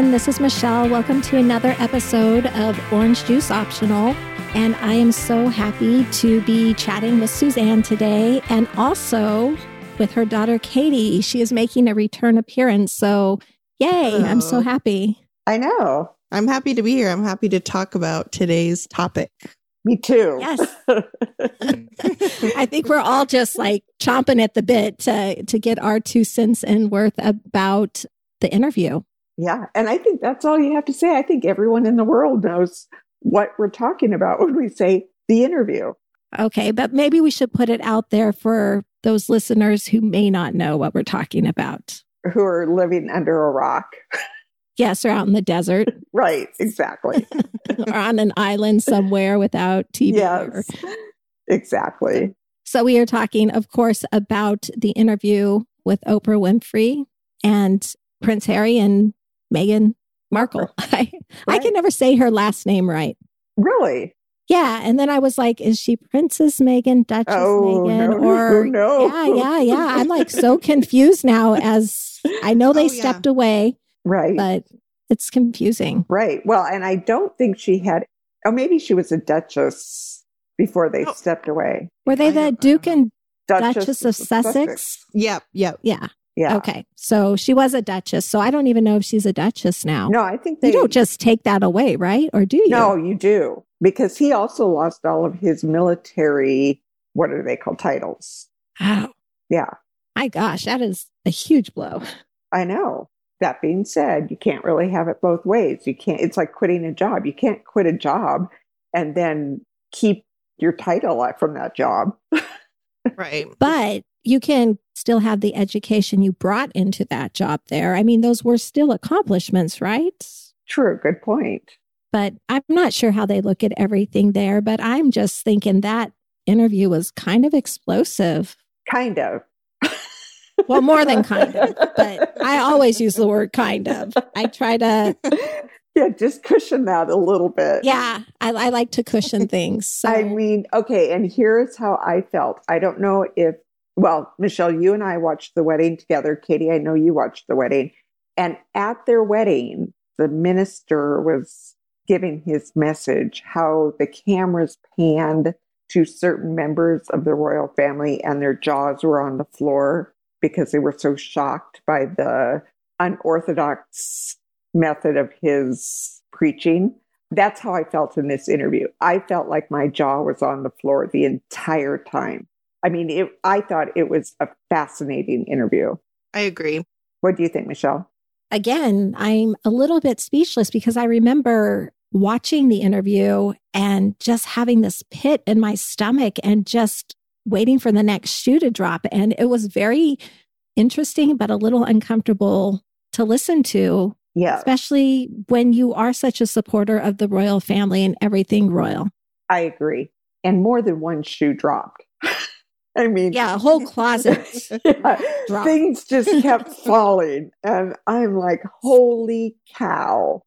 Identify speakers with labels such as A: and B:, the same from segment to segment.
A: everyone. This is Michelle. Welcome to another episode of Orange Juice Optional. And I am so happy to be chatting with Suzanne today and also with her daughter, Katie. She is making a return appearance. So, yay, Hello. I'm so oh. happy.
B: I know.
C: I'm happy to be here. I'm happy to talk about today's topic.
B: Me too.
A: Yes. I think we're all just like chomping at the bit to, to get our two cents and worth about the interview.
B: Yeah. And I think that's all you have to say. I think everyone in the world knows what we're talking about when we say the interview.
A: Okay. But maybe we should put it out there for those listeners who may not know what we're talking about,
B: who are living under a rock.
A: Yes, or out in the desert.
B: right, exactly.
A: or on an island somewhere without TV.
B: Yes, or... exactly.
A: So we are talking, of course, about the interview with Oprah Winfrey and Prince Harry and Meghan Markle. I, right. I can never say her last name right.
B: Really?
A: Yeah. And then I was like, is she Princess Meghan, Duchess
B: oh,
A: Meghan?
B: No, or no.
A: Yeah, yeah, yeah. I'm like so confused now as I know they oh, stepped yeah. away.
B: Right.
A: But it's confusing.
B: Right. Well, and I don't think she had, oh, maybe she was a duchess before they oh. stepped away.
A: Were they the Duke and Duchess, Duchess of Sussex? Sussex?
C: Yep. Yep.
A: Yeah.
B: Yeah.
A: Okay. So she was a duchess. So I don't even know if she's a duchess now.
B: No, I think they
A: You don't just take that away, right? Or do you?
B: No, you do. Because he also lost all of his military, what are they called, titles.
A: Oh.
B: Yeah.
A: My gosh, that is a huge blow.
B: I know. That being said, you can't really have it both ways. You can't, it's like quitting a job. You can't quit a job and then keep your title from that job.
C: right.
A: But you can still have the education you brought into that job there. I mean, those were still accomplishments, right?
B: True. Good point.
A: But I'm not sure how they look at everything there, but I'm just thinking that interview was kind of explosive.
B: Kind of.
A: well, more than kind of, but I always use the word kind of. I try to.
B: Yeah, just cushion that a little bit.
A: Yeah, I, I like to cushion things. So.
B: I mean, okay, and here's how I felt. I don't know if, well, Michelle, you and I watched the wedding together. Katie, I know you watched the wedding. And at their wedding, the minister was giving his message, how the cameras panned to certain members of the royal family and their jaws were on the floor because they were so shocked by the unorthodox method of his preaching. That's how I felt in this interview. I felt like my jaw was on the floor the entire time. I mean, it, I thought it was a fascinating interview.
C: I agree.
B: What do you think, Michelle?
A: Again, I'm a little bit speechless because I remember watching the interview and just having this pit in my stomach and just waiting for the next shoe to drop. And it was very interesting, but a little uncomfortable to listen to.
B: Yeah.
A: Especially when you are such a supporter of the royal family and everything royal.
B: I agree. And more than one shoe dropped. I mean,
A: yeah, a whole closet.
B: yeah, things just kept falling. And I'm like, holy cow.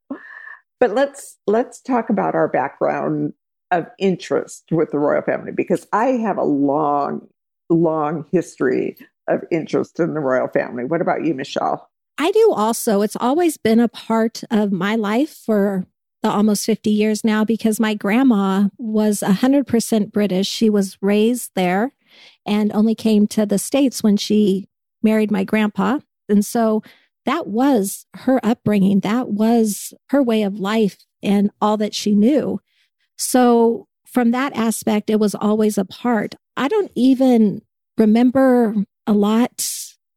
B: But let's let's talk about our background of interest with the royal family because I have a long, long history of interest in the royal family. What about you, Michelle?
A: I do also. It's always been a part of my life for the almost 50 years now because my grandma was 100% British. She was raised there and only came to the States when she married my grandpa. And so that was her upbringing. That was her way of life and all that she knew. So, from that aspect, it was always a part. I don't even remember a lot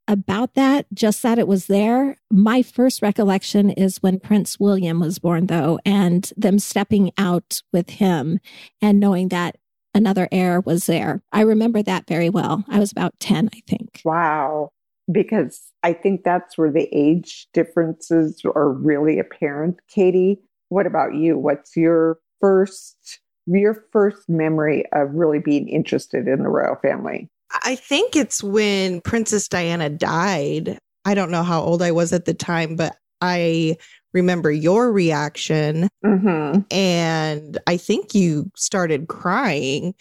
A: about that, just that it was there. My first recollection is when Prince William was born, though, and them stepping out with him and knowing that another heir was there. I remember that very well. I was about 10, I think.
B: Wow. Because I think that's where the age differences are really apparent. Katie, what about you? What's your first your first memory of really being interested in the royal family?
C: I think it's when Princess Diana died. I don't know how old I was at the time, but I remember your reaction.
B: Mm-hmm.
C: And I think you started crying.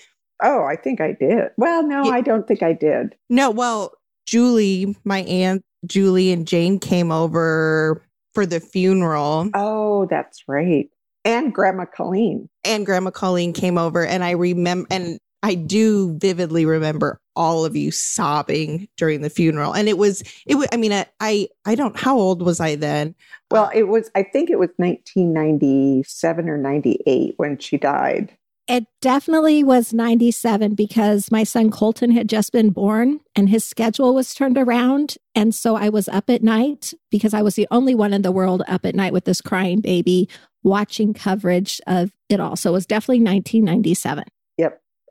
B: Oh, I think I did. Well, no, yeah. I don't think I did.
C: No, well, Julie, my aunt Julie and Jane came over for the funeral.
B: Oh, that's right. And Grandma Colleen.
C: And Grandma Colleen came over, and I remember, and I do vividly remember all of you sobbing during the funeral. And it was, it was, I mean, I, I, I don't, how old was I then?
B: Well, it was, I think it was 1997 or 98 when she died.
A: It definitely was 97 because my son Colton had just been born and his schedule was turned around. And so I was up at night because I was the only one in the world up at night with this crying baby watching coverage of it all. So it was definitely 1997.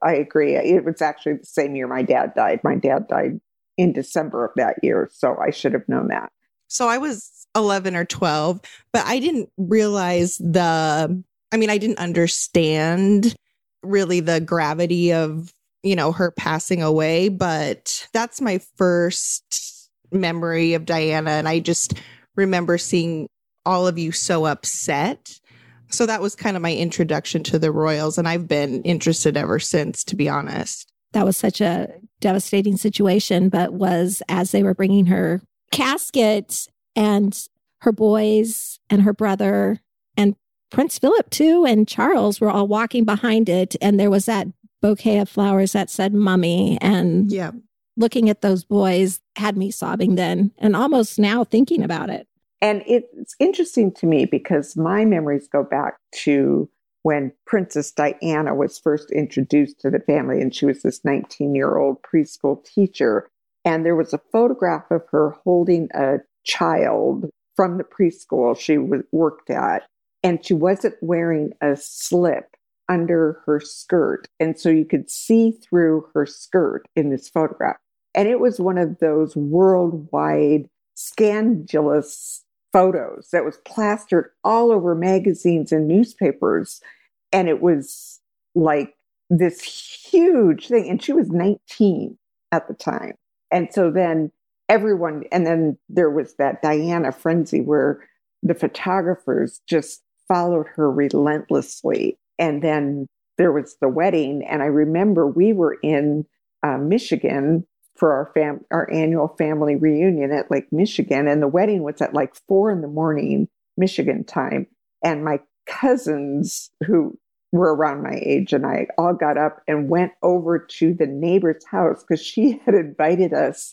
B: I agree. It was actually the same year my dad died. My dad died in December of that year. So I should have known that.
C: So I was 11 or 12, but I didn't realize the, I mean, I didn't understand really the gravity of, you know, her passing away, but that's my first memory of Diana. And I just remember seeing all of you so upset. So that was kind of my introduction to the Royals. And I've been interested ever since, to be honest.
A: That was such a devastating situation, but was as they were bringing her casket and her boys and her brother and Prince Philip too and Charles were all walking behind it and there was that bouquet of flowers that said mummy and
C: yeah
A: looking at those boys had me sobbing then and almost now thinking about it
B: and it's interesting to me because my memories go back to when Princess Diana was first introduced to the family and she was this 19 year old preschool teacher and there was a photograph of her holding a child from the preschool she worked at and she wasn't wearing a slip under her skirt. And so you could see through her skirt in this photograph. And it was one of those worldwide scandalous photos that was plastered all over magazines and newspapers. And it was like this huge thing. And she was 19 at the time. And so then everyone, and then there was that Diana frenzy where the photographers just followed her relentlessly. And then there was the wedding. And I remember we were in uh, Michigan for our fam our annual family reunion at Lake Michigan. And the wedding was at like four in the morning, Michigan time. And my cousins who were around my age and I all got up and went over to the neighbor's house because she had invited us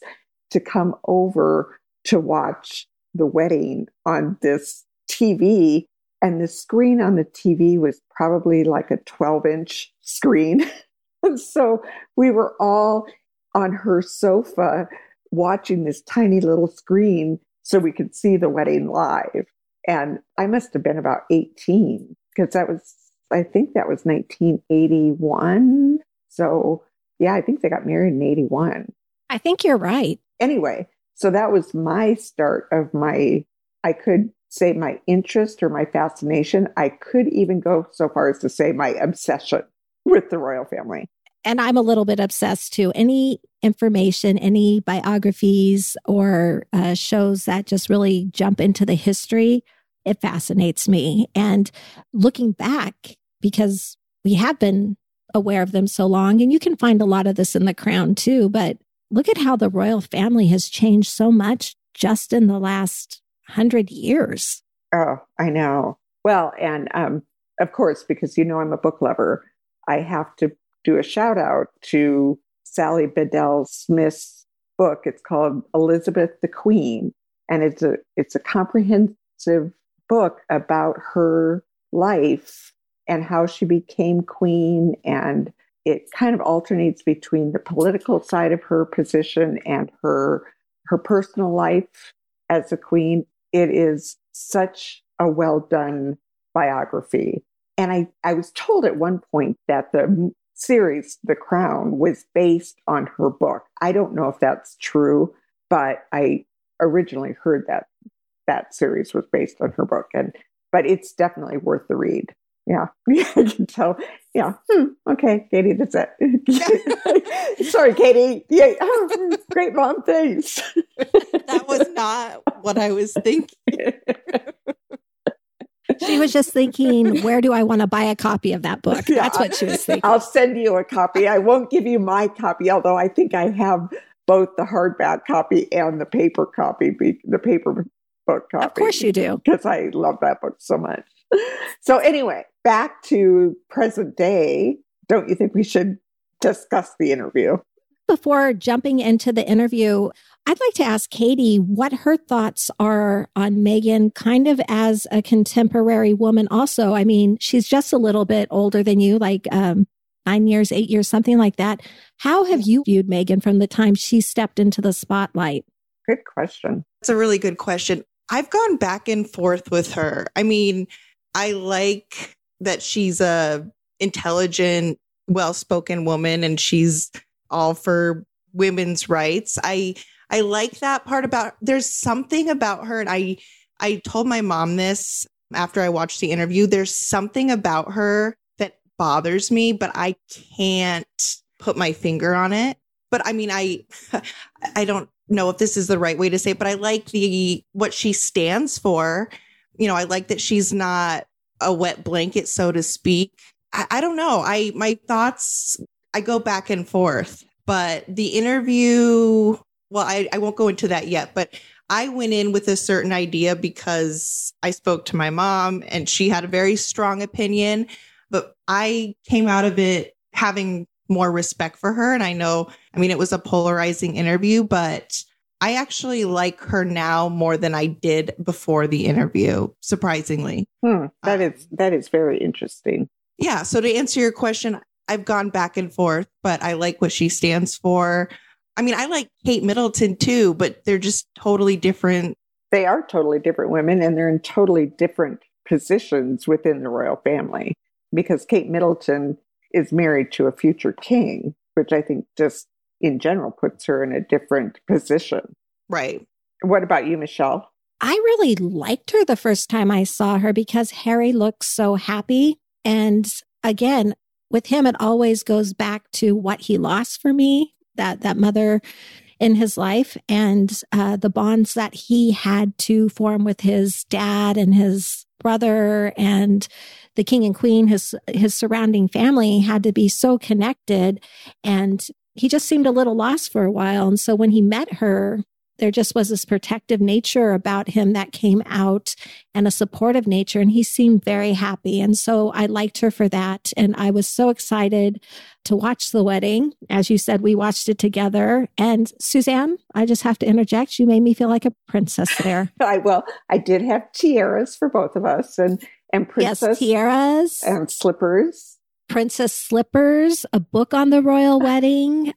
B: to come over to watch the wedding on this TV and the screen on the TV was probably like a 12 inch screen. and so we were all on her sofa watching this tiny little screen so we could see the wedding live. And I must have been about 18 because that was, I think that was 1981. So yeah, I think they got married in 81.
A: I think you're right.
B: Anyway, so that was my start of my, I could say my interest or my fascination. I could even go so far as to say my obsession with the royal family.
A: And I'm a little bit obsessed too. Any information, any biographies or uh, shows that just really jump into the history, it fascinates me. And looking back, because we have been aware of them so long, and you can find a lot of this in The Crown too, but look at how the royal family has changed so much just in the last hundred years.
B: Oh, I know. Well, and um, of course, because you know I'm a book lover, I have to do a shout out to Sally Bedell Smith's book. It's called Elizabeth the Queen, and it's a it's a comprehensive book about her life and how she became queen and it kind of alternates between the political side of her position and her her personal life as a queen it is such a well done biography. And I, I was told at one point that the series, The Crown, was based on her book. I don't know if that's true, but I originally heard that that series was based on her book. And but it's definitely worth the read. Yeah, I can tell. Yeah. Hmm. Okay, Katie, that's it. Sorry, Katie. Yeah. Oh, great mom. Thanks.
C: that was not what I was thinking.
A: She was just thinking, where do I want to buy a copy of that book? Yeah, That's what she was thinking.
B: I'll send you a copy. I won't give you my copy, although I think I have both the hardback copy and the paper copy, the paper book copy.
A: Of course you do.
B: Because I love that book so much. So, anyway, back to present day. Don't you think we should discuss the interview?
A: Before jumping into the interview, I'd like to ask Katie what her thoughts are on Meghan, kind of as a contemporary woman, also. I mean, she's just a little bit older than you, like um, nine years, eight years, something like that. How have you viewed Meghan from the time she stepped into the spotlight?
B: Good question.
C: It's a really good question. I've gone back and forth with her. I mean, I like that she's a intelligent, well-spoken woman and she's all for women's rights. I I like that part about there's something about her and I I told my mom this after I watched the interview. There's something about her that bothers me, but I can't put my finger on it. But I mean, I I don't know if this is the right way to say it, but I like the what she stands for. You know, I like that she's not a wet blanket, so to speak. I, I don't know. I my thoughts I go back and forth, but the interview, well, I, I won't go into that yet, but I went in with a certain idea because I spoke to my mom and she had a very strong opinion, but I came out of it having more respect for her. And I know, I mean, it was a polarizing interview, but I actually like her now more than I did before the interview, surprisingly.
B: Hmm, that um, is that is very interesting.
C: Yeah. So to answer your question, I've gone back and forth, but I like what she stands for. I mean, I like Kate Middleton too, but they're just totally different.
B: They are totally different women and they're in totally different positions within the royal family because Kate Middleton is married to a future king, which I think just in general puts her in a different position.
C: Right.
B: What about you, Michelle?
A: I really liked her the first time I saw her because Harry looks so happy. And again, with him, it always goes back to what he lost for me, that, that mother in his life and uh, the bonds that he had to form with his dad and his brother and the king and queen, his, his surrounding family had to be so connected. And he just seemed a little lost for a while. And so when he met her, there just was this protective nature about him that came out and a supportive nature. And he seemed very happy. And so I liked her for that. And I was so excited to watch the wedding. As you said, we watched it together. And Suzanne, I just have to interject. You made me feel like a princess there.
B: I well, I did have tiaras for both of us and and princess
A: yes, tiaras
B: and slippers
A: princess slippers, a book on the royal wedding,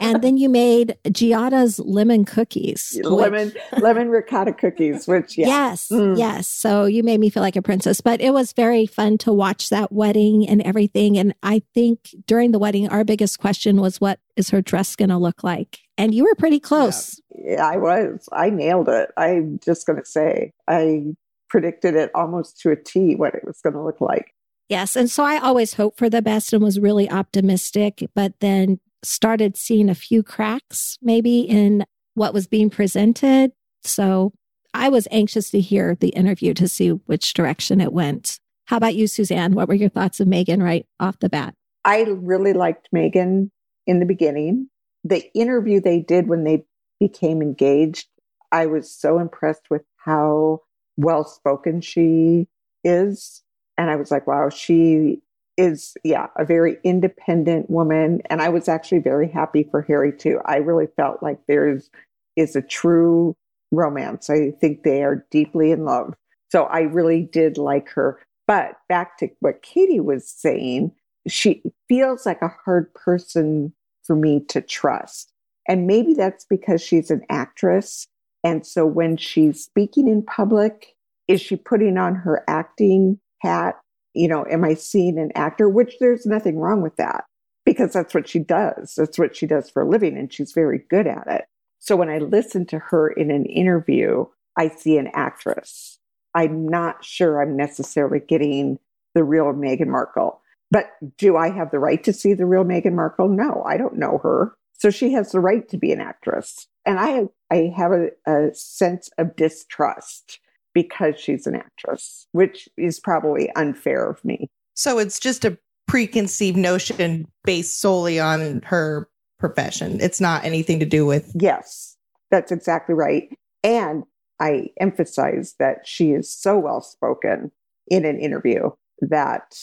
A: and then you made Giada's lemon cookies.
B: Lemon which, lemon ricotta cookies, which yeah.
A: Yes, mm. yes. So you made me feel like a princess. But it was very fun to watch that wedding and everything. And I think during the wedding, our biggest question was what is her dress gonna look like? And you were pretty close.
B: Yeah, yeah I was. I nailed it. I'm just gonna say I predicted it almost to a T what it was gonna look like.
A: Yes. And so I always hoped for the best and was really optimistic, but then started seeing a few cracks maybe in what was being presented. So I was anxious to hear the interview to see which direction it went. How about you, Suzanne? What were your thoughts of Meghan right off the bat?
B: I really liked Meghan in the beginning. The interview they did when they became engaged, I was so impressed with how well spoken she is. And I was like, wow, she is, yeah, a very independent woman. And I was actually very happy for Harry too. I really felt like there's is a true romance. I think they are deeply in love. So I really did like her. But back to what Katie was saying, she feels like a hard person for me to trust. And maybe that's because she's an actress. And so when she's speaking in public, is she putting on her acting hat you know, am I seeing an actor? Which there's nothing wrong with that because that's what she does. That's what she does for a living and she's very good at it. So when I listen to her in an interview, I see an actress. I'm not sure I'm necessarily getting the real Meghan Markle. But do I have the right to see the real Meghan Markle? No, I don't know her. So she has the right to be an actress. And I, I have a, a sense of distrust because she's an actress, which is probably unfair of me.
C: So it's just a preconceived notion based solely on her profession. It's not anything to do with.
B: Yes, that's exactly right. And I emphasize that she is so well spoken in an interview that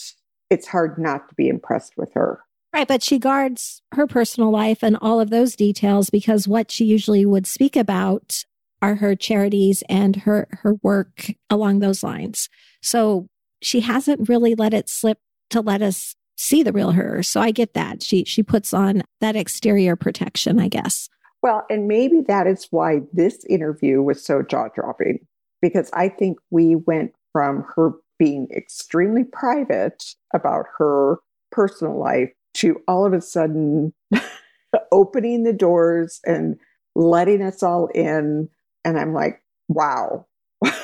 B: it's hard not to be impressed with her.
A: Right, but she guards her personal life and all of those details because what she usually would speak about are her charities and her her work along those lines. So she hasn't really let it slip to let us see the real her. So I get that. She she puts on that exterior protection, I guess.
B: Well, and maybe that is why this interview was so jaw-dropping because I think we went from her being extremely private about her personal life to all of a sudden opening the doors and letting us all in. And I'm like, wow.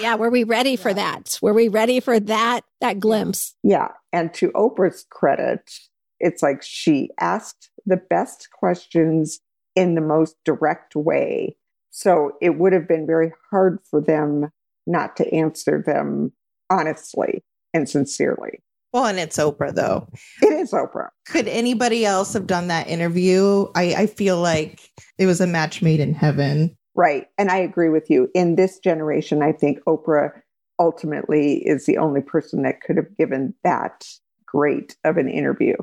A: yeah, were we ready for that? Were we ready for that that glimpse?
B: Yeah. And to Oprah's credit, it's like she asked the best questions in the most direct way. So it would have been very hard for them not to answer them honestly and sincerely.
C: Well, and it's Oprah, though.
B: It is Oprah.
C: Could anybody else have done that interview? I, I feel like it was a match made in heaven.
B: Right. And I agree with you. In this generation, I think Oprah ultimately is the only person that could have given that great of an interview.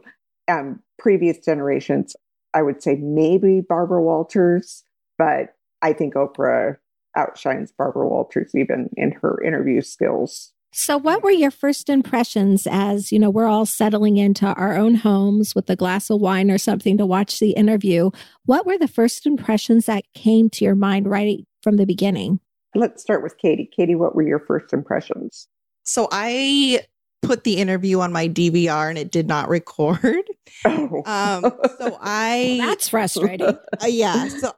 B: Um, previous generations, I would say maybe Barbara Walters, but I think Oprah outshines Barbara Walters even in her interview skills.
A: So, what were your first impressions as you know we're all settling into our own homes with a glass of wine or something to watch the interview? What were the first impressions that came to your mind right from the beginning?
B: Let's start with Katie. Katie, what were your first impressions?
C: So, I put the interview on my DVR and it did not record. Oh. Um, so I
A: well, that's frustrating.
C: Uh, yeah. So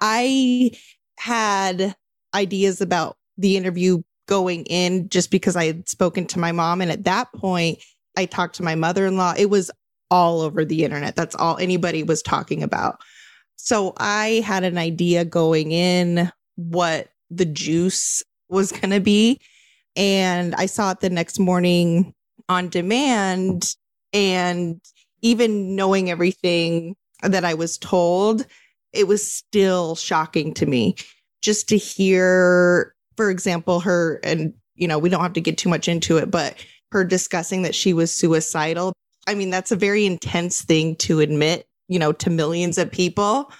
C: I had ideas about the interview going in just because I had spoken to my mom. And at that point, I talked to my mother in law. It was all over the internet. That's all anybody was talking about. So I had an idea going in what the juice was going to be. And I saw it the next morning on demand. And even knowing everything that I was told, it was still shocking to me just to hear for example, her, and, you know, we don't have to get too much into it, but her discussing that she was suicidal. I mean, that's a very intense thing to admit, you know, to millions of people.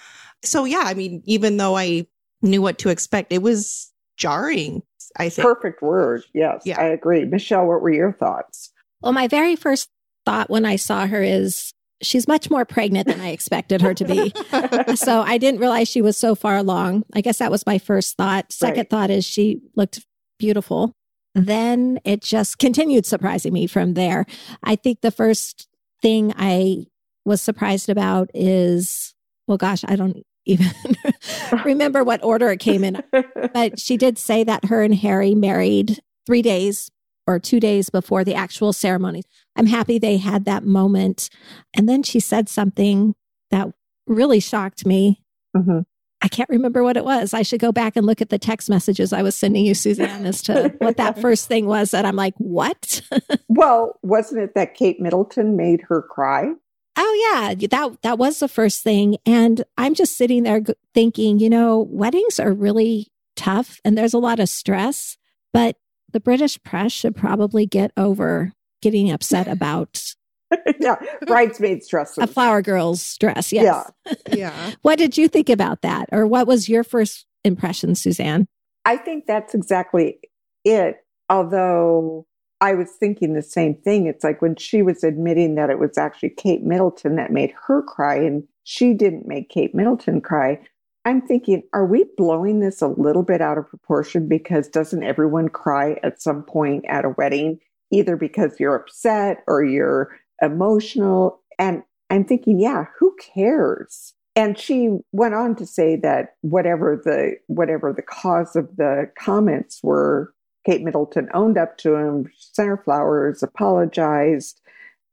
C: So, yeah, I mean, even though I knew what to expect, it was jarring, I think.
B: Perfect word. Yes, yeah. I agree. Michelle, what were your thoughts?
A: Well, my very first thought when I saw her is she's much more pregnant than I expected her to be. so I didn't realize she was so far along. I guess that was my first thought. Second right. thought is she looked beautiful. Then it just continued surprising me from there. I think the first thing I was surprised about is, well, gosh, I don't even remember what order it came in. But she did say that her and Harry married three days or two days before the actual ceremony. I'm happy they had that moment. And then she said something that really shocked me. Mm-hmm. I can't remember what it was. I should go back and look at the text messages I was sending you, Suzanne, as to what that first thing was that I'm like, what?
B: well, wasn't it that Kate Middleton made her cry?
A: Oh yeah, that that was the first thing and I'm just sitting there thinking, you know, weddings are really tough and there's a lot of stress, but the British press should probably get over getting upset about
B: yeah, bridesmaids dresses.
A: A flower girl's dress. Yes.
C: Yeah. Yeah.
A: what did you think about that? Or what was your first impression, Suzanne?
B: I think that's exactly it. Although I was thinking the same thing. It's like when she was admitting that it was actually Kate Middleton that made her cry and she didn't make Kate Middleton cry. I'm thinking, are we blowing this a little bit out of proportion? Because doesn't everyone cry at some point at a wedding, either because you're upset or you're emotional? And I'm thinking, yeah, who cares? And she went on to say that whatever the whatever the cause of the comments were, Kate Middleton owned up to him, sent her flowers, apologized,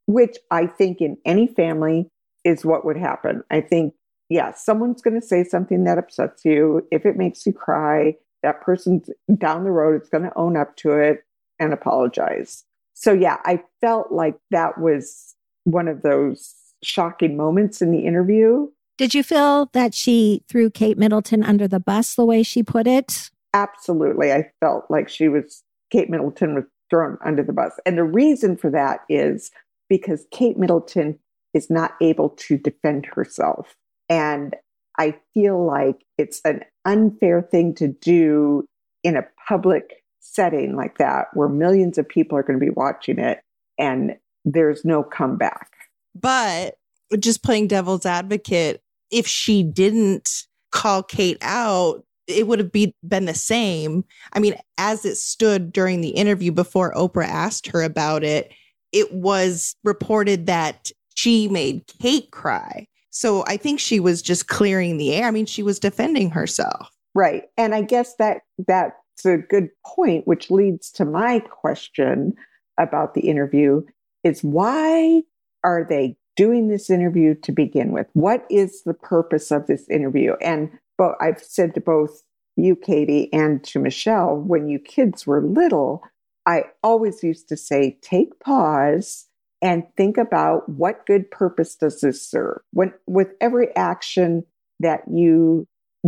B: which I think in any family is what would happen. I think yeah, someone's going to say something that upsets you. If it makes you cry, that person down the road is going to own up to it and apologize. So, yeah, I felt like that was one of those shocking moments in the interview.
A: Did you feel that she threw Kate Middleton under the bus the way she put it?
B: absolutely. I felt like she was, Kate Middleton was thrown under the bus. And the reason for that is because Kate Middleton is not able to defend herself. And I feel like it's an unfair thing to do in a public setting like that where millions of people are going to be watching it and there's no comeback.
C: But just playing devil's advocate, if she didn't call Kate out, it would have be, been the same. I mean, as it stood during the interview before Oprah asked her about it, it was reported that she made Kate cry. So I think she was just clearing the air. I mean, she was defending herself.
B: Right. And I guess that that's a good point, which leads to my question about the interview is why are they doing this interview to begin with? What is the purpose of this interview? And but I've said to both you, Katie, and to Michelle, when you kids were little, I always used to say, take pause and think about what good purpose does this serve? When with every action that you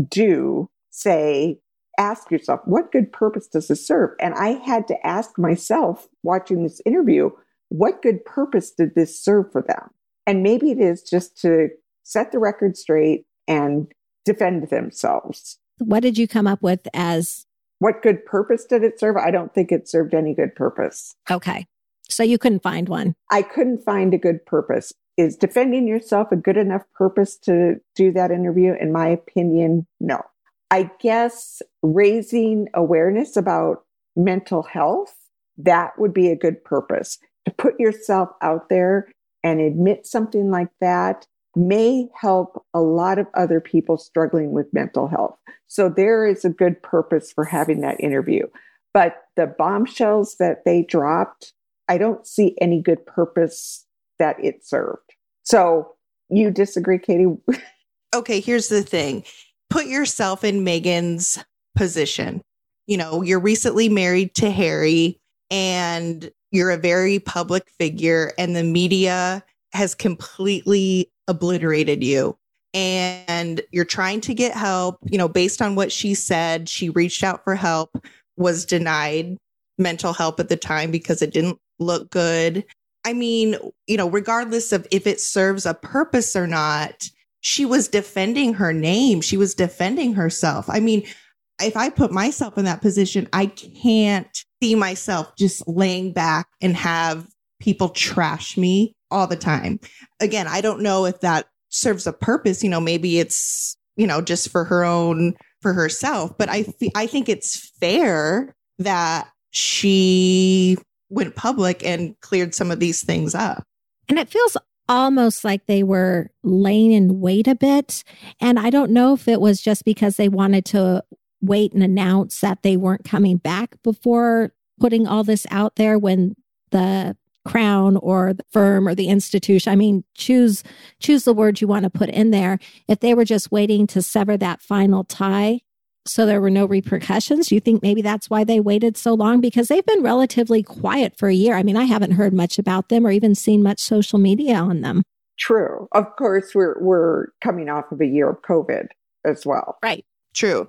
B: do, say, ask yourself, what good purpose does this serve? And I had to ask myself watching this interview, what good purpose did this serve for them? And maybe it is just to set the record straight and defend themselves.
A: What did you come up with as?
B: What good purpose did it serve? I don't think it served any good purpose.
A: Okay. So you couldn't find one?
B: I couldn't find a good purpose. Is defending yourself a good enough purpose to do that interview? In my opinion, no. I guess raising awareness about mental health, that would be a good purpose. To put yourself out there and admit something like that may help a lot of other people struggling with mental health. So there is a good purpose for having that interview. But the bombshells that they dropped, I don't see any good purpose that it served. So you disagree, Katie?
C: okay, here's the thing put yourself in Meghan's position. You know, you're recently married to Harry and you're a very public figure, and the media has completely obliterated you. And you're trying to get help, you know, based on what she said. She reached out for help, was denied mental help at the time because it didn't look good. I mean, you know, regardless of if it serves a purpose or not, she was defending her name. She was defending herself. I mean, if I put myself in that position, I can't see myself just laying back and have people trash me all the time. Again, I don't know if that serves a purpose. You know, maybe it's, you know, just for her own, for herself. But I, th- I think it's fair that she went public and cleared some of these things up.
A: And it feels almost like they were laying in wait a bit. And I don't know if it was just because they wanted to wait and announce that they weren't coming back before putting all this out there when the crown or the firm or the institution i mean choose choose the word you want to put in there if they were just waiting to sever that final tie so there were no repercussions. You think maybe that's why they waited so long? Because they've been relatively quiet for a year. I mean i haven't heard much about them or even seen much social media on them.
B: True. Of course we're we're coming off of a year of covid as well.
A: Right.
C: True.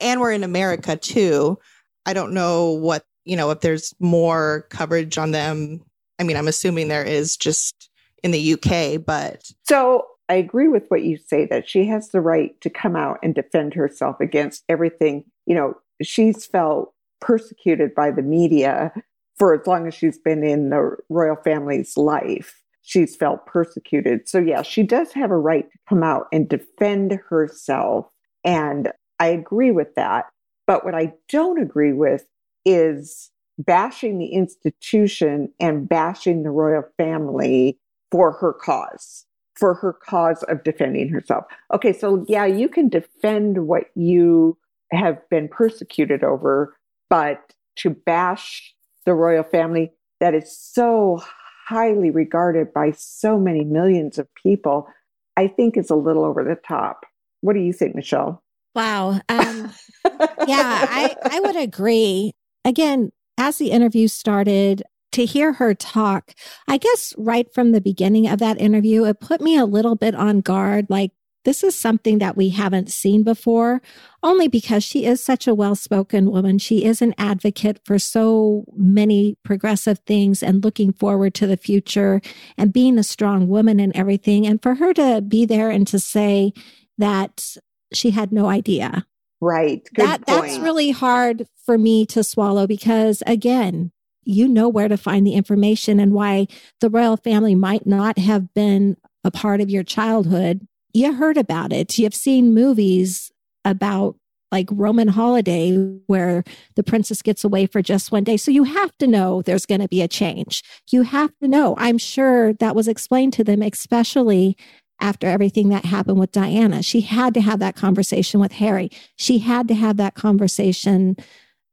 C: And we're in america too. I don't know what you know if there's more coverage on them. I mean, I'm assuming there is just in the UK, but.
B: So I agree with what you say that she has the right to come out and defend herself against everything. You know, she's felt persecuted by the media for as long as she's been in the royal family's life. She's felt persecuted. So, yeah, she does have a right to come out and defend herself. And I agree with that. But what I don't agree with is bashing the institution and bashing the royal family for her cause, for her cause of defending herself. Okay, so yeah, you can defend what you have been persecuted over, but to bash the royal family that is so highly regarded by so many millions of people, I think is a little over the top. What do you think, Michelle?
A: Wow. Um, yeah, I, I would agree. Again, as the interview started, to hear her talk, I guess right from the beginning of that interview, it put me a little bit on guard. Like, this is something that we haven't seen before, only because she is such a well spoken woman. She is an advocate for so many progressive things and looking forward to the future and being a strong woman and everything. And for her to be there and to say that she had no idea.
B: Right.
A: Good that, point. That's really hard for me to swallow because, again, you know where to find the information and why the royal family might not have been a part of your childhood you heard about it. You've seen movies about like Roman holiday where the princess gets away for just one day. So you have to know there's going to be a change. You have to know. I'm sure that was explained to them, especially after everything that happened with Diana. She had to have that conversation with Harry. She had to have that conversation,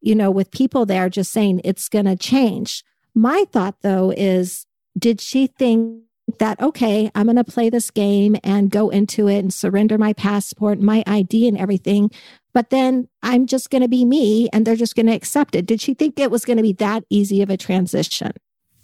A: you know, with people there just saying it's going to change. My thought though is, did she think that, okay, I'm going to play this game and go into it and surrender my passport, my ID, and everything. But then I'm just going to be me and they're just going to accept it. Did she think it was going to be that easy of a transition?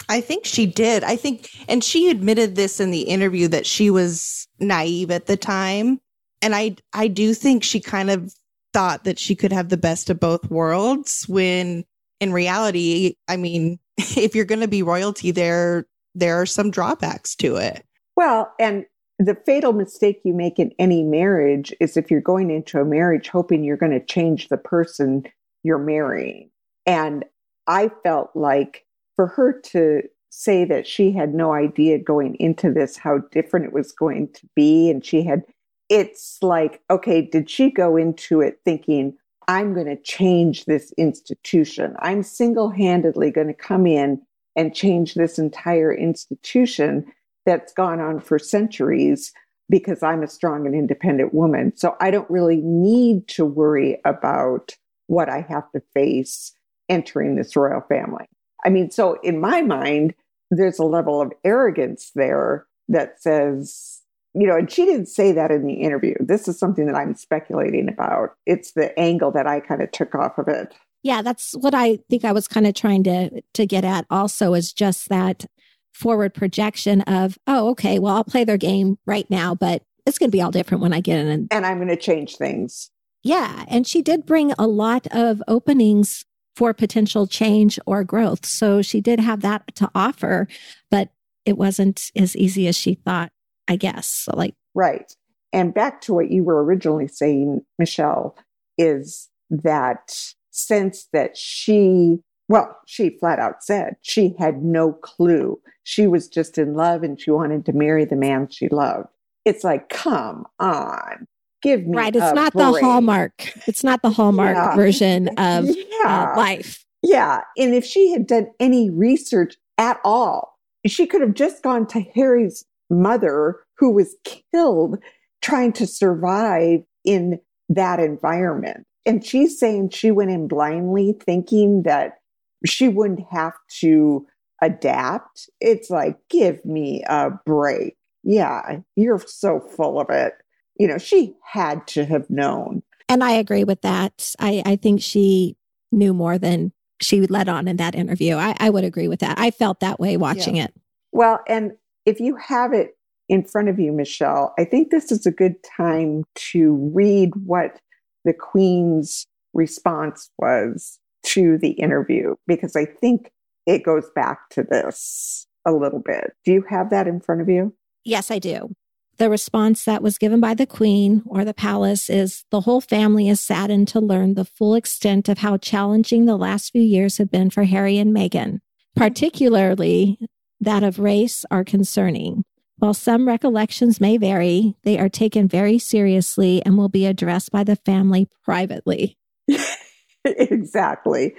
C: I think she did. I think, and she admitted this in the interview that she was naive at the time. And I, I do think she kind of thought that she could have the best of both worlds when in reality, I mean, if you're going to be royalty there, there are some drawbacks to it.
B: Well, and the fatal mistake you make in any marriage is if you're going into a marriage hoping you're going to change the person you're marrying. And I felt like for her to say that she had no idea going into this how different it was going to be, and she had, it's like, okay, did she go into it thinking, I'm going to change this institution? I'm single handedly going to come in and change this entire institution that's gone on for centuries because I'm a strong and independent woman. So I don't really need to worry about what I have to face entering this royal family. I mean, so in my mind, there's a level of arrogance there that says, you know, and she didn't say that in the interview. This is something that I'm speculating about. It's the angle that I kind of took off of it.
A: Yeah, that's what I think I was kind of trying to to get at also is just that forward projection of, oh, okay, well, I'll play their game right now, but it's going to be all different when I get in.
B: And, and I'm going to change things.
A: Yeah. And she did bring a lot of openings for potential change or growth. So she did have that to offer, but it wasn't as easy as she thought, I guess. So like,
B: right. And back to what you were originally saying, Michelle, is that sense that she, well, she flat out said she had no clue. She was just in love and she wanted to marry the man she loved. It's like, come on, give me
A: right. It's not break. the hallmark. It's not the hallmark yeah. version of uh, yeah. uh, life.
B: Yeah, and if she had done any research at all, she could have just gone to Harry's mother, who was killed trying to survive in that environment. And she's saying she went in blindly thinking that she wouldn't have to adapt. It's like, give me a break. Yeah, you're so full of it. You know, she had to have known.
A: And I agree with that. I, I think she knew more than she let on in that interview. I, I would agree with that. I felt that way watching yeah. it.
B: Well, and if you have it in front of you, Michelle, I think this is a good time to read what the Queen's response was to the interview, because I think it goes back to this a little bit. Do you have that in front of you?
A: Yes, I do. The response that was given by the Queen or the palace is the whole family is saddened to learn the full extent of how challenging the last few years have been for Harry and Meghan, particularly that of race are concerning. While some recollections may vary, they are taken very seriously and will be addressed by the family privately.
B: exactly.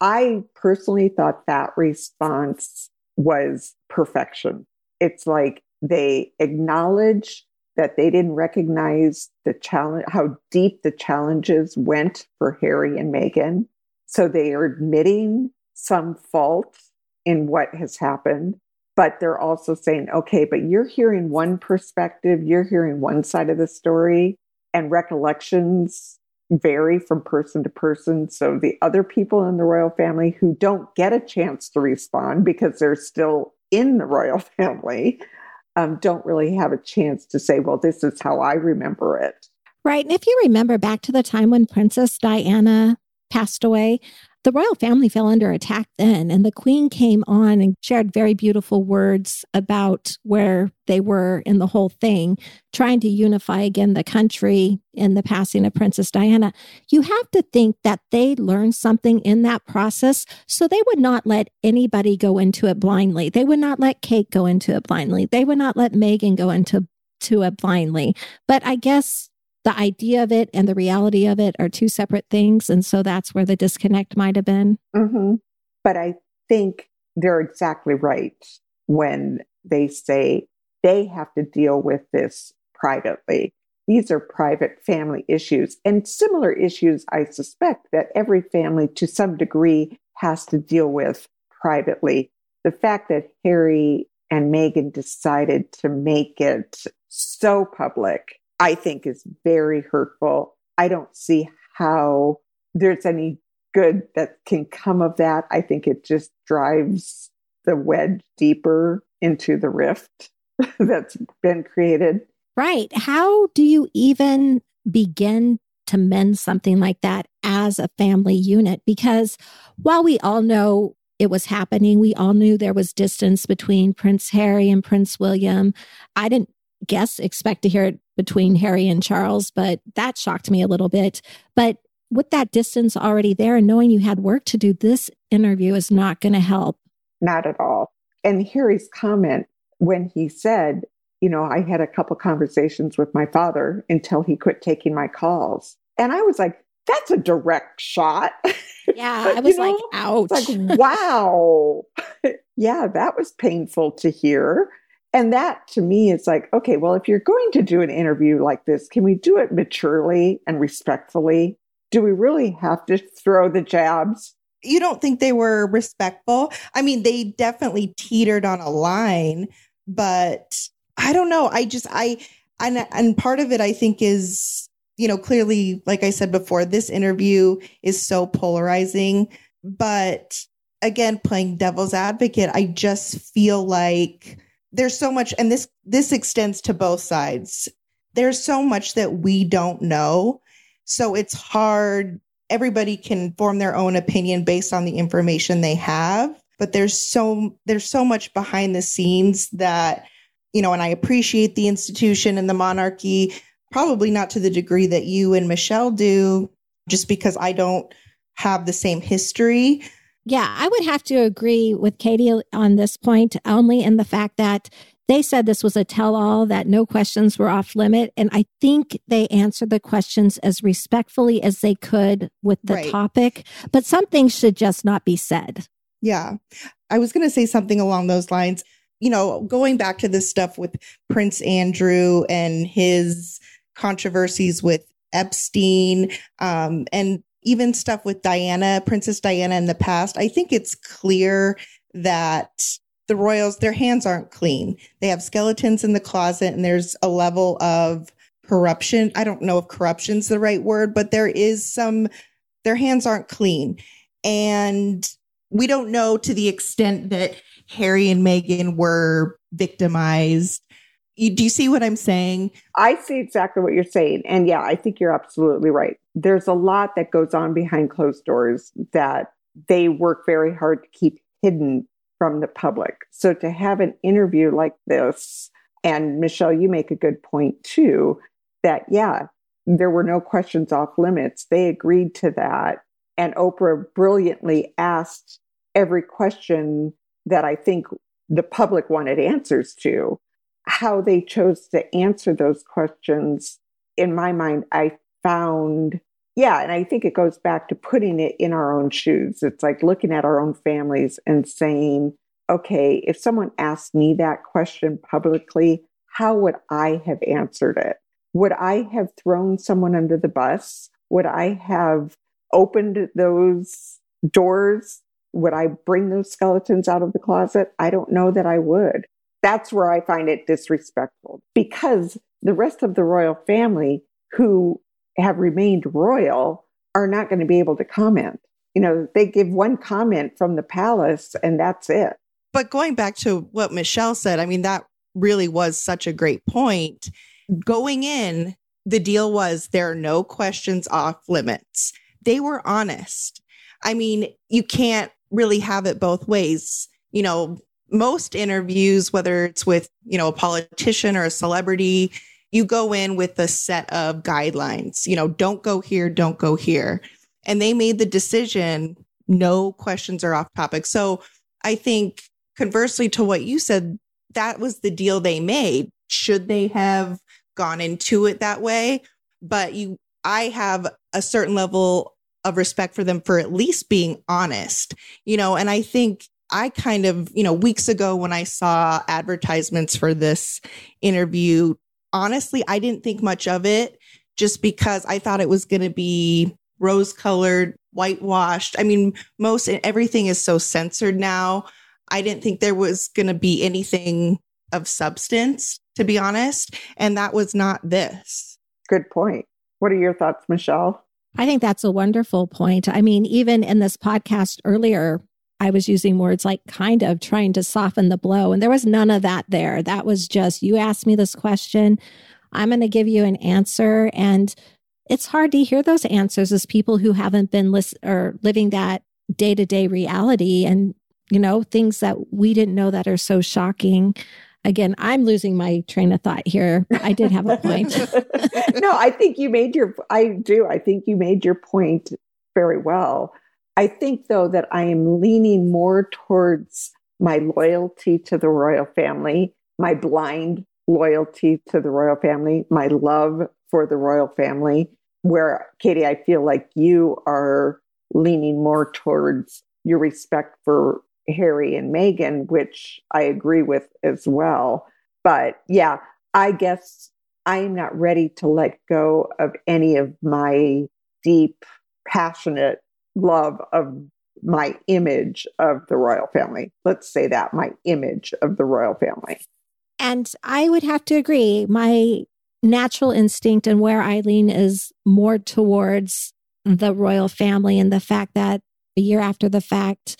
B: I personally thought that response was perfection. It's like they acknowledge that they didn't recognize the challenge, how deep the challenges went for Harry and Meghan. So they are admitting some fault in what has happened but they're also saying, okay, but you're hearing one perspective, you're hearing one side of the story, and recollections vary from person to person. So the other people in the royal family who don't get a chance to respond because they're still in the royal family um, don't really have a chance to say, well, this is how I remember it.
A: Right. And if you remember back to the time when Princess Diana passed away, the royal family fell under attack then, and the queen came on and shared very beautiful words about where they were in the whole thing, trying to unify again the country in the passing of Princess Diana. You have to think that they learned something in that process, so they would not let anybody go into it blindly. They would not let Kate go into it blindly. They would not let Meghan go into to it blindly. But I guess the idea of it and the reality of it are two separate things. And so that's where the disconnect might have been.
B: Mm-hmm. But I think they're exactly right when they say they have to deal with this privately. These are private family issues and similar issues, I suspect, that every family to some degree has to deal with privately. The fact that Harry and Meghan decided to make it so public I think is very hurtful. I don't see how there's any good that can come of that. I think it just drives the wedge deeper into the rift that's been created.
A: Right. How do you even begin to mend something like that as a family unit? Because while we all know it was happening, we all knew there was distance between Prince Harry and Prince William. I didn't guess expect to hear it between Harry and Charles, but that shocked me a little bit. But with that distance already there and knowing you had work to do, this interview is not going to help.
B: Not at all. And Harry's comment when he said, you know, I had a couple conversations with my father until he quit taking my calls. And I was like, that's a direct shot.
A: Yeah, I was like, ouch.
B: Like, wow. yeah, that was painful to hear. And that to me is like, okay, well, if you're going to do an interview like this, can we do it maturely and respectfully? Do we really have to throw the jabs?
C: You don't think they were respectful? I mean, they definitely teetered on a line, but I don't know. I just, I, and, and part of it, I think, is, you know, clearly, like I said before, this interview is so polarizing. But again, playing devil's advocate, I just feel like there's so much and this this extends to both sides. There's so much that we don't know. So it's hard. Everybody can form their own opinion based on the information they have but there's so there's so much behind the scenes that you know and i appreciate the institution and the monarchy probably not to the degree that you and michelle do just because i don't have the same history
A: yeah, I would have to agree with Katie on this point, only in the fact that they said this was a tell all, that no questions were off limit. And I think they answered the questions as respectfully as they could with the right. topic, but some things should just not be said.
C: Yeah. I was going to say something along those lines. You know, going back to this stuff with Prince Andrew and his controversies with Epstein um, and even stuff with Diana, Princess Diana in the past, I think it's clear that the royals, their hands aren't clean. They have skeletons in the closet and there's a level of corruption. I don't know if corruption's the right word, but there is some, their hands aren't clean. And we don't know to the extent that Harry and Meghan were victimized. You, do you see what I'm saying?
B: I see exactly what you're saying. And yeah, I think you're absolutely right there's a lot that goes on behind closed doors that they work very hard to keep hidden from the public. So to have an interview like this, and Michelle, you make a good point too, that yeah, there were no questions off limits. They agreed to that. And Oprah brilliantly asked every question that I think the public wanted answers to. How they chose to answer those questions, in my mind, I found yeah and i think it goes back to putting it in our own shoes. It's like looking at our own families and saying okay if someone asked me that question publicly how would i have answered it? Would i have thrown someone under the bus? Would i have opened those doors? Would i bring those skeletons out of the closet? I don't know that i would. That's where i find it disrespectful because the rest of the royal family who have remained royal are not going to be able to comment. You know, they give one comment from the palace and that's it.
C: But going back to what Michelle said, I mean, that really was such a great point. Going in, the deal was there are no questions off limits. They were honest. I mean, you can't really have it both ways. You know, most interviews, whether it's with, you know, a politician or a celebrity, you go in with a set of guidelines, you know, don't go here, don't go here. And they made the decision, no questions are off topic. So I think conversely to what you said, that was the deal they made. Should they have gone into it that way? But you, I have a certain level of respect for them for at least being honest, you know, and I think I kind of, you know, weeks ago when I saw advertisements for this interview, honestly, I didn't think much of it just because I thought it was going to be rose colored, whitewashed. I mean, most eh, everything is so censored now. I didn't think there was going to be anything of substance, to be honest. And that was not this.
B: Good point. What are your thoughts, Michelle?
A: I think that's a wonderful point. I mean, even in this podcast earlier, I was using words like kind of trying to soften the blow, and there was none of that there. That was just, you asked me this question, I'm going to give you an answer. And it's hard to hear those answers as people who haven't been or living that day to day reality and, you know, things that we didn't know that are so shocking again, I'm losing my train of thought here. I did have a point.
B: no, I think you made your, I do. I think you made your point very well. I think, though, that I am leaning more towards my loyalty to the royal family, my blind loyalty to the royal family, my love for the royal family, where, Katie, I feel like you are leaning more towards your respect for Harry and Meghan, which I agree with as well. But yeah, I guess I'm not ready to let go of any of my deep, passionate love of my image of the royal family. Let's say that my image of the royal family.
A: And I would have to agree. My natural instinct and where Eileen is more towards the royal family and the fact that a year after the fact,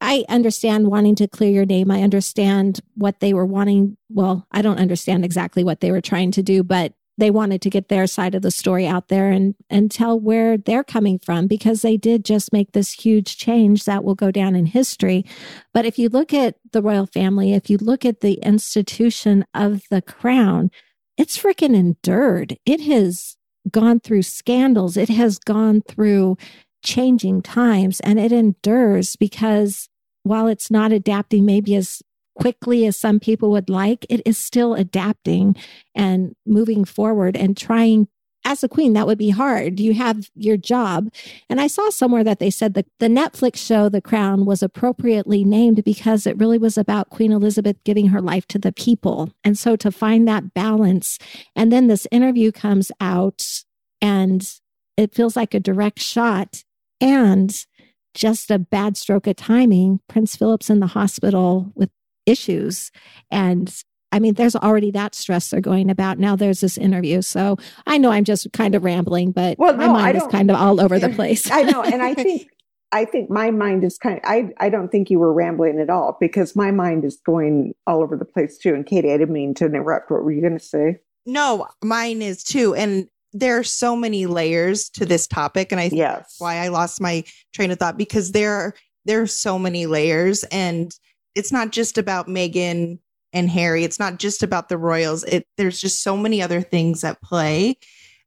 A: I understand wanting to clear your name. I understand what they were wanting. Well, I don't understand exactly what they were trying to do, but they wanted to get their side of the story out there and and tell where they're coming from because they did just make this huge change that will go down in history. But if you look at the royal family, if you look at the institution of the crown, it's freaking endured. It has gone through scandals. It has gone through changing times and it endures because while it's not adapting maybe as quickly as some people would like, it is still adapting and moving forward and trying. As a queen, that would be hard. You have your job. And I saw somewhere that they said that the Netflix show, The Crown, was appropriately named because it really was about Queen Elizabeth giving her life to the people. And so to find that balance, and then this interview comes out and it feels like a direct shot and just a bad stroke of timing. Prince Philip's in the hospital with issues. And I mean, there's already that stress they're going about. Now there's this interview. So I know I'm just kind of rambling, but well, no, my mind is kind of all over the place.
B: I know. And I think I think my mind is kind of I, I don't think you were rambling at all because my mind is going all over the place too. And Katie, I didn't mean to interrupt. What were you gonna say?
C: No, mine is too. And there are so many layers to this topic and i think yes. that's why i lost my train of thought because there are there are so many layers and it's not just about meghan and harry it's not just about the royals it there's just so many other things at play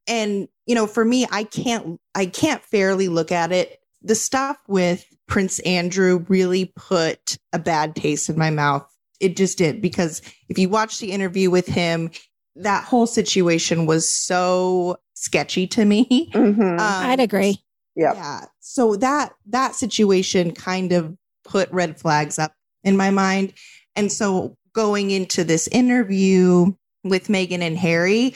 C: and you know for me i can't i can't fairly look at it the stuff with prince andrew really put a bad taste in my mouth it just did because if you watch the interview with him that whole situation was so sketchy to me.
A: Mm-hmm. Um, I'd agree.
B: Yep.
C: Yeah. So that that situation kind of put red flags up in my mind. And so going into this interview with Meghan and Harry,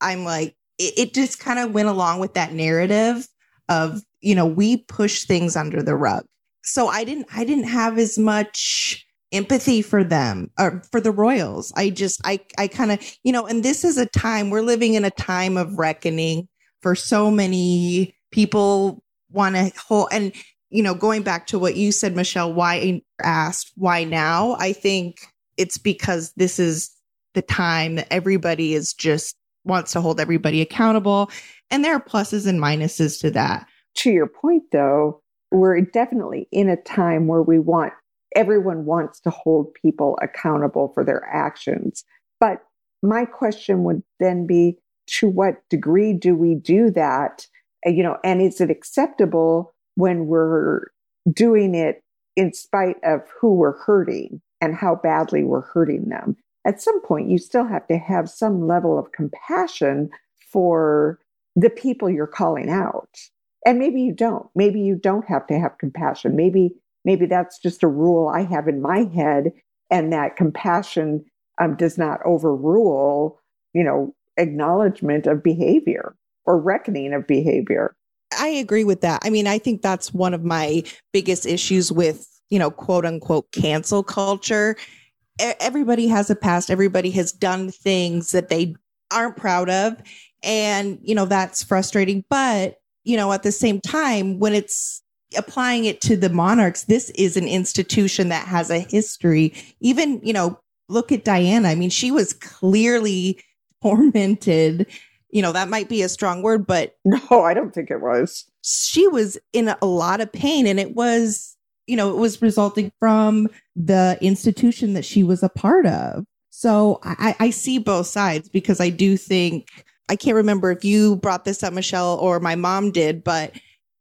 C: I'm like, it, it just kind of went along with that narrative of, you know, we push things under the rug. So I didn't I didn't have as much empathy for them or for the royals. I just, I, I kind of, you know, and this is a time we're living in a time of reckoning for so many people want to hold and, you know, going back to what you said, Michelle, why asked why now? I think it's because this is the time that everybody is just wants to hold everybody accountable. And there are pluses and minuses to that.
B: To your point, though, we're definitely in a time where we want everyone wants to hold people accountable for their actions. But my question would then be to what degree do we do that? You know, and is it acceptable when we're doing it in spite of who we're hurting and how badly we're hurting them? At some point, you still have to have some level of compassion for the people you're calling out. And maybe you don't. Maybe you don't have to have compassion. Maybe maybe that's just a rule I have in my head, and that compassion um, does not overrule, you know, acknowledgement of behavior or reckoning of behavior.
C: I agree with that. I mean, I think that's one of my biggest issues with, you know, quote unquote cancel culture. Everybody has a past, everybody has done things that they aren't proud of. And, you know, that's frustrating. But, you know, at the same time, when it's applying it to the monarchs, this is an institution that has a history. Even, you know, look at Diana. I mean, she was clearly tormented. You know, that might be a strong word, but
B: no, I don't think it was.
C: She was in a lot of pain, and it was, you know, it was resulting from the institution that she was a part of. So I, I see both sides because I do think I can't remember if you brought this up, Michelle, or my mom did, but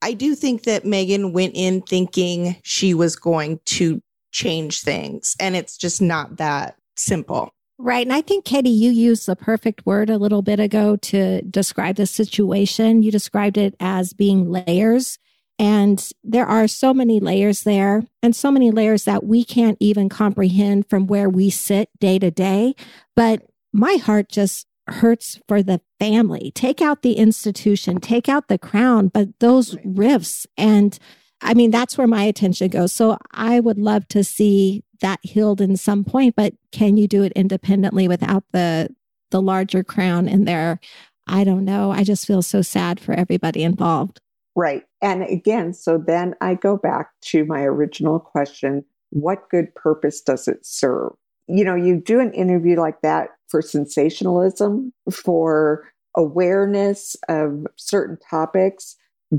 C: I do think that Meghan went in thinking she was going to change things, and it's just not that simple.
A: Right. And I think, Katie, you used the perfect word a little bit ago to describe the situation. You described it as being layers. And there are so many layers there, and so many layers that we can't even comprehend from where we sit day to day. But my heart just hurts for the family. Take out the institution, take out the crown, but those rifts and I mean, that's where my attention goes. So I would love to see that healed in some point, but can you do it independently without the the larger crown in there? I don't know. I just feel so sad for everybody involved.
B: Right. And again, so then I go back to my original question what good purpose does it serve? You know, you do an interview like that for sensationalism, for awareness of certain topics,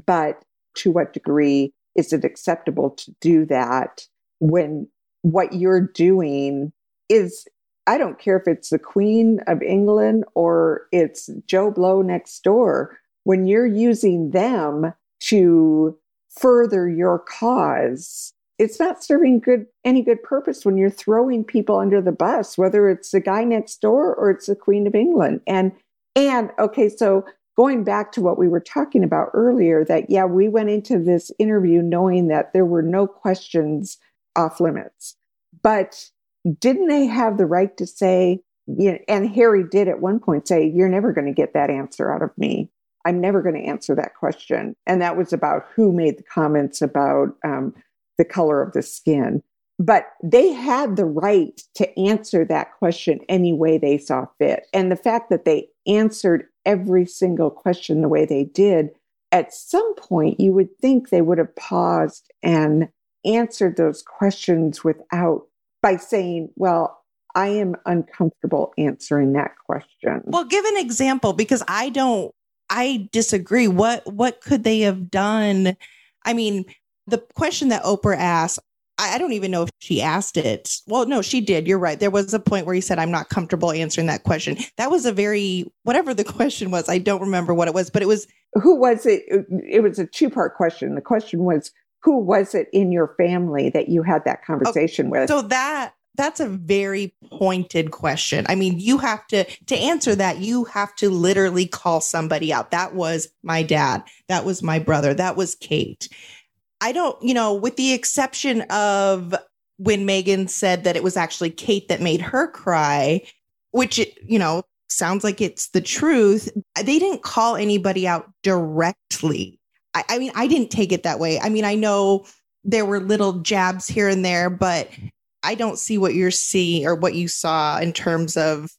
B: but to what degree is it acceptable to do that when what you're doing is I don't care if it's the Queen of England or it's Joe Blow next door. When you're using them to further your cause, it's not serving good any good purpose when you're throwing people under the bus, whether it's the guy next door or it's the Queen of England. And and okay, so going back to what we were talking about earlier, that yeah, we went into this interview knowing that there were no questions off limits. But didn't they have the right to say, you know, and Harry did at one point say, You're never going to get that answer out of me. I'm never going to answer that question. And that was about who made the comments about um, the color of the skin. But they had the right to answer that question any way they saw fit. And the fact that they answered every single question the way they did, at some point you would think they would have paused and answered those questions without by saying, well, I am uncomfortable answering that question.
C: Well, give an example because I don't I disagree. What what could they have done? I mean, the question that Oprah asked, I, I don't even know if she asked it. Well, no, she did. You're right. There was a point where he said, I'm not comfortable answering that question. That was a very whatever the question was, I don't remember what it was, but it was
B: who was it? It was a two part question. The question was who was it in your family that you had that oh, conversation okay. with?
C: So that that's a very pointed question. I mean, you have to to answer that, you have to literally call somebody out. That was my dad. That was my brother. That was Kate. I don't, you know, with the exception of when Meghan said that it was actually Kate that made her cry, which you know, sounds like it's the truth. They didn't call anybody out directly I, I mean, I didn't take it that way. I mean, I know there were little jabs here and there, but I don't see what you're seeing or what you saw in terms of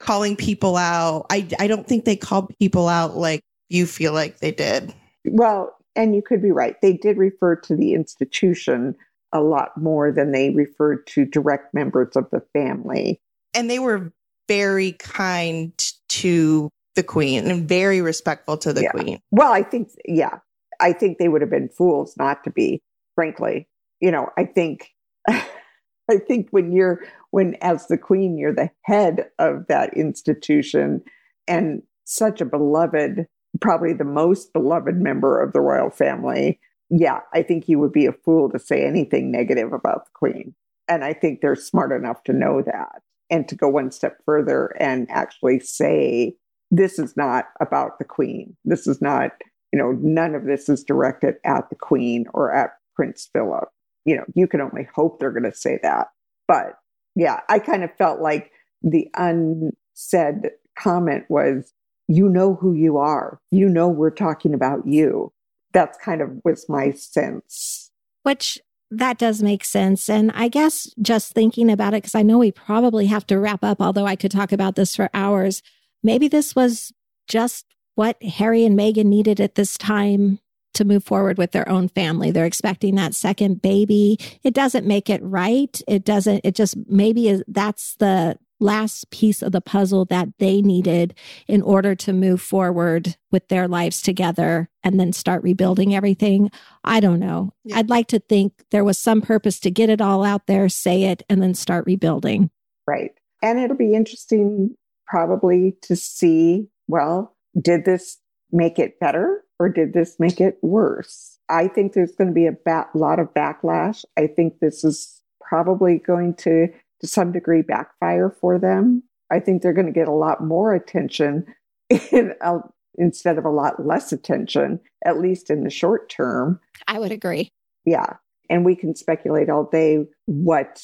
C: calling people out. I, I don't think they called people out like you feel like they did.
B: Well, and you could be right. They did refer to the institution, a lot more than they referred to direct members of the family.
C: And they were very kind to the queen and very respectful to the
B: Yeah.
C: queen.
B: Well, I think, yeah, I think they would have been fools not to be, frankly. You know, I think, I think when you're, when as the queen, you're the head of that institution and such a beloved, probably the most beloved member of the royal family. Yeah, I think you would be a fool to say anything negative about the queen. And I think they're smart enough to know that and to go one step further and actually say, this is not about the queen. This is not, you know, none of this is directed at the queen or at Prince Philip. You know, you can only hope they're going to say that. But yeah, I kind of felt like the unsaid comment was, you know who you are. You know we're talking about you. That's kind of was my sense.
A: Which that does make sense. And I guess just thinking about it, because I know we probably have to wrap up, although I could talk about this for hours. Maybe this was just what Harry and Meghan needed at this time to move forward with their own family. They're expecting that second baby. It doesn't make it right. It doesn't, it just maybe is, that's the last piece of the puzzle that they needed in order to move forward with their lives together and then start rebuilding everything. I don't know.
C: Yeah.
A: I'd like to think there was some purpose to get it all out there, say it, and then start rebuilding.
B: Right. And it'll be interesting probably to see well, did this make it better or did this make it worse? I think there's going to be a ba- lot of backlash. I think this is probably going to, to some degree, backfire for them. I think they're going to get a lot more attention in a, instead of a lot less attention, at least in the short term.
A: I would agree.
B: Yeah. And we can speculate all day what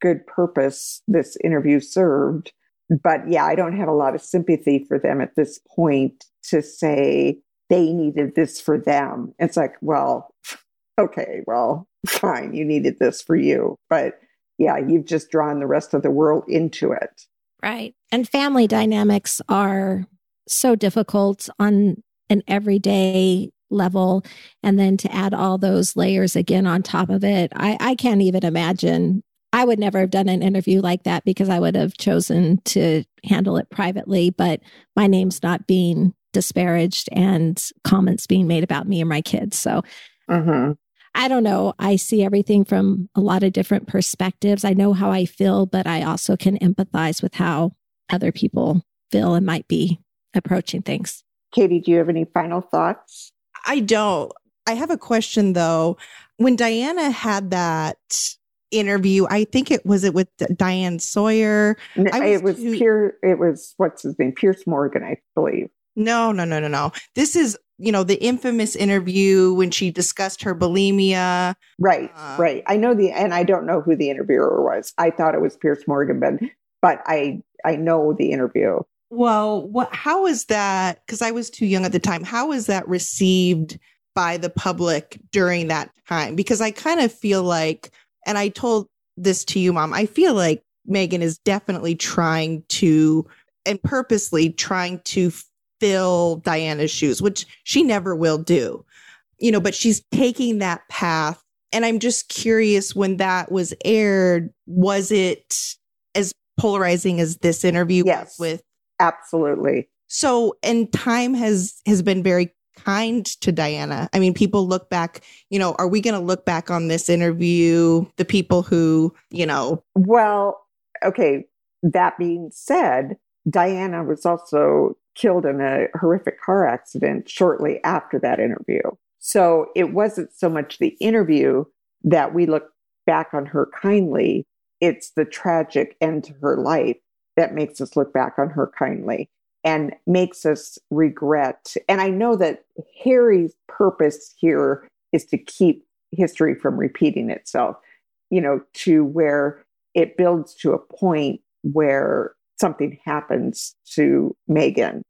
B: good purpose this interview served. But yeah, I don't have a lot of sympathy for them at this point to say they needed this for them. It's like, well, okay, well, fine, you needed this for you. But yeah, you've just drawn the rest of the world into it.
A: Right. And family dynamics are so difficult on an everyday level. And then to add all those layers again on top of it, I, I can't even imagine. I would never have done an interview like that because I would have chosen to handle it privately, but my name's not being disparaged and comments being made about me and my kids. So
B: Mhm.
A: I don't know. I see everything from a lot of different perspectives. I know how I feel, but I also can empathize with how other people feel and might be approaching things.
B: Katie, do you have any final thoughts?
C: I don't. I have a question though. When Diana had that interview, I think it was it with Diane Sawyer. Was
B: it was
C: too-
B: Pier. It was what's his name, Piers Morgan, I believe.
C: No, no, no, no, no. This is, you know, the infamous interview when she discussed her bulimia.
B: Right,
C: Uh,
B: right. I know the, and I don't know who the interviewer was. I thought it was Piers Morgan, but but I I know the interview.
C: Well, what how is that because I was too young at the time. How is that received by the public during that time? Because I kind of feel like and I told this to you, mom. I feel like Meghan is definitely trying to and purposely trying to fill Diana's shoes, which she never will do. You know, but she's taking that path. And I'm just curious when that was aired, was it as polarizing as this interview
B: Yes.
C: with
B: Absolutely.
C: so and time has has been very kind to Diana. I mean, people look back, you know, are we going to look back on this interview, the people who, you know,
B: Well, okay. That being said, Diana was also killed in a horrific car accident shortly after that interview. So it wasn't so much the interview that we look back on her kindly, it's the tragic end to her life that makes us look back on her kindly and makes us regret. And I know that Harry's purpose here is to keep history from repeating itself, you know, to where it builds to a point where something happens to Meghan,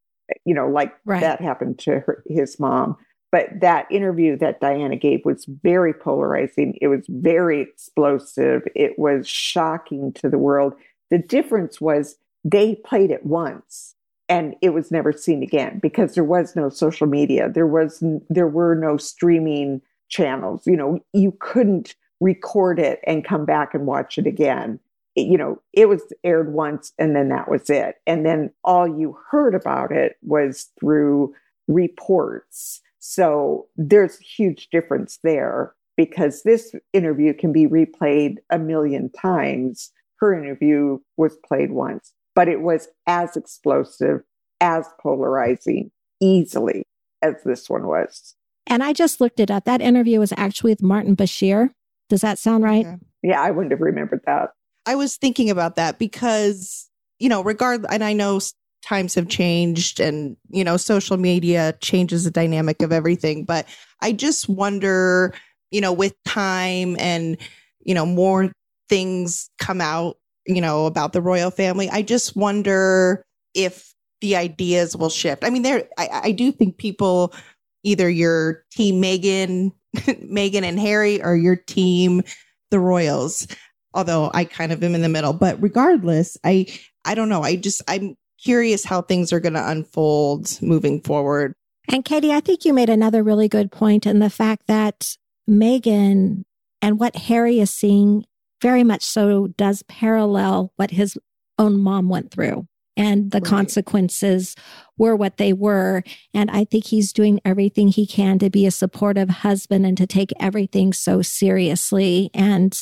B: you know, like
A: Right.
B: that happened to her, his mom. But that interview that Diana gave was very polarizing. It was very explosive. It was shocking to the world. The difference was they played it once and it was never seen again because there was no social media. There was there were no streaming channels. You know, you couldn't record it and come back and watch it again. It, you know, it was aired once and then that was it. And then all you heard about it was through reports. So there's a huge difference there because this interview can be replayed a million times. Her interview was played once, but it was as explosive, as polarizing, easily as this one was.
A: And I just looked it up. That interview was actually with Martin Bashir. Does that sound right?
C: Okay.
B: Yeah, I wouldn't have remembered that.
C: I was thinking about that because, you know, regard, and I know times have changed and, you know, social media changes the dynamic of everything, but I just wonder, you know, with time and, you know, more things come out, you know, about the royal family, I just wonder if the ideas will shift. I mean, there, I, I do think people, either your team Meghan, Meghan and Harry, or your team, the Royals although I kind of am in the middle. But regardless, I I don't know. I just I'm curious how things are going to unfold moving forward.
A: And Katie, I think you made another really good point in the fact that Meghan and what Harry is seeing very much so does parallel what his own mom went through. And the
C: Right.
A: consequences were what they were. And I think he's doing everything he can to be a supportive husband and to take everything so seriously. And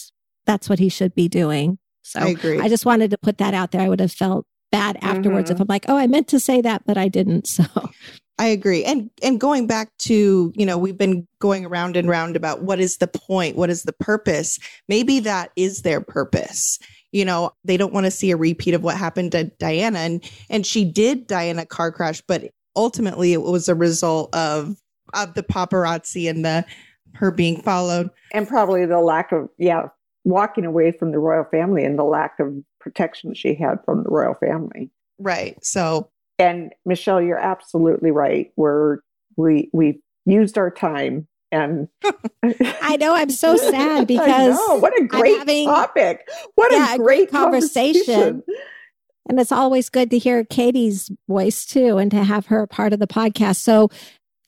A: that's what he should be doing. So
C: I.
A: I just wanted to put that out there. I would have felt bad afterwards if mm-hmm. I'm like, oh, I meant to say that, but I didn't. So
C: I agree. And and going back to, you know, we've been going around and round about what is the point? What is the purpose? Maybe that is their purpose. You know, they don't want to see a repeat of what happened to Diana and and she did die in a car crash, but ultimately it was a result of of the paparazzi and the her being followed.
B: And probably the lack of, yeah, walking away from the royal family and the lack of protection she had from the royal family.
C: Right. So
B: And Michelle, you're absolutely right. We're we we used our time and
A: I know I'm so sad
B: I
A: because
B: know. what a great
A: having-
B: topic. What
A: Yeah,
B: a
A: a
B: great
A: great conversation.
B: conversation.
A: And it's always good to hear Katie's voice too and to have her part of the podcast. So,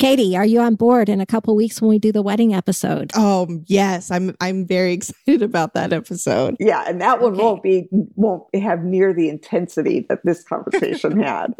A: Katie, are you on board in a couple weeks when we do the wedding episode?
C: Um, yes, I'm I'm very excited about that episode.
B: Yeah, and that one
A: Okay.
B: won't be won't have near the intensity that this conversation had.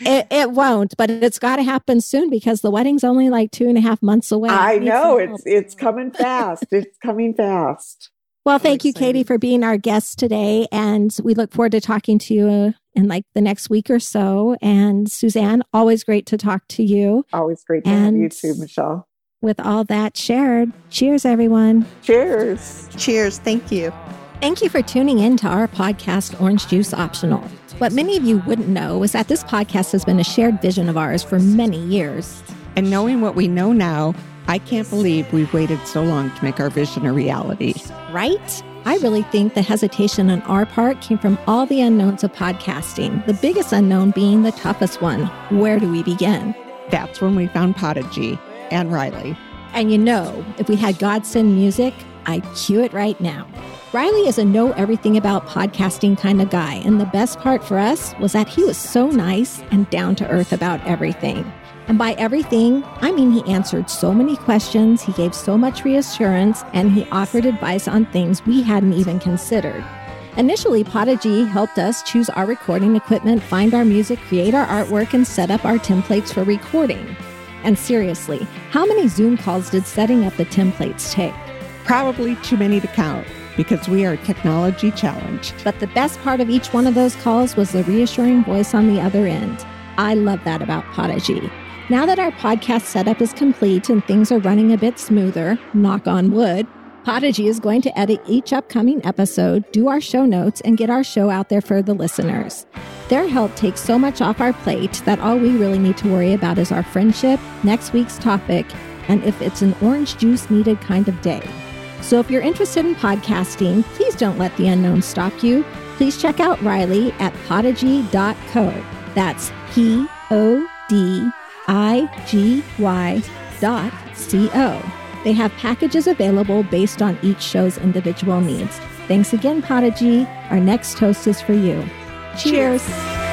A: It, it won't, but it's got to happen soon because the wedding's only like two and a half months away.
B: I know it's it's coming fast. It's coming fast.
A: Well, thank you, Katie, for being our guest today. And we look forward to talking to you uh, in like the next week or so. And Suzanne, always great to talk to you.
B: Always great to have you too, Michelle.
A: With all that shared, cheers, everyone.
B: Cheers.
C: Cheers. Thank you.
A: Thank you for tuning in to our podcast, Orange Juice Optional. What many of you wouldn't know is that this podcast has been a shared vision of ours for many years.
D: And knowing what we know now, I can't believe we've waited so long to make our vision a reality.
A: right? I really think the hesitation on our part came from all the unknowns of podcasting, the biggest unknown being the toughest one. Where do we begin?
D: That's when we found Podigy and Riley.
A: And you know, if we had God send music, I'd cue it right now. Riley is a know everything about podcasting kind of guy, and the best part for us was that he was so nice and down to earth about everything. And by everything, I mean he answered so many questions, he gave so much reassurance, and he offered advice on things we hadn't even considered. Initially, Podigy helped us choose our recording equipment, find our music, create our artwork, and set up our templates for recording. And seriously, how many Zoom calls did setting up the templates take?
D: Probably too many to count because we are technology challenged.
A: But the best part of each one of those calls was the reassuring voice on the other end. I love that about Podigy. Now that our podcast setup is complete and things are running a bit smoother, knock on wood, Podigy is going to edit each upcoming episode, do our show notes, and get our show out there for the listeners. Their help takes so much off our plate that all we really need to worry about is our friendship, next week's topic, and if it's an orange juice needed kind of day. So if you're interested in podcasting, please don't let the unknown stop you. Please check out Riley at podigy.co. That's P O D I G Y dot C O. They have packages available based on each show's individual needs. Thanks again, Podigy. Our next toast is for you. Cheers.
C: Cheers.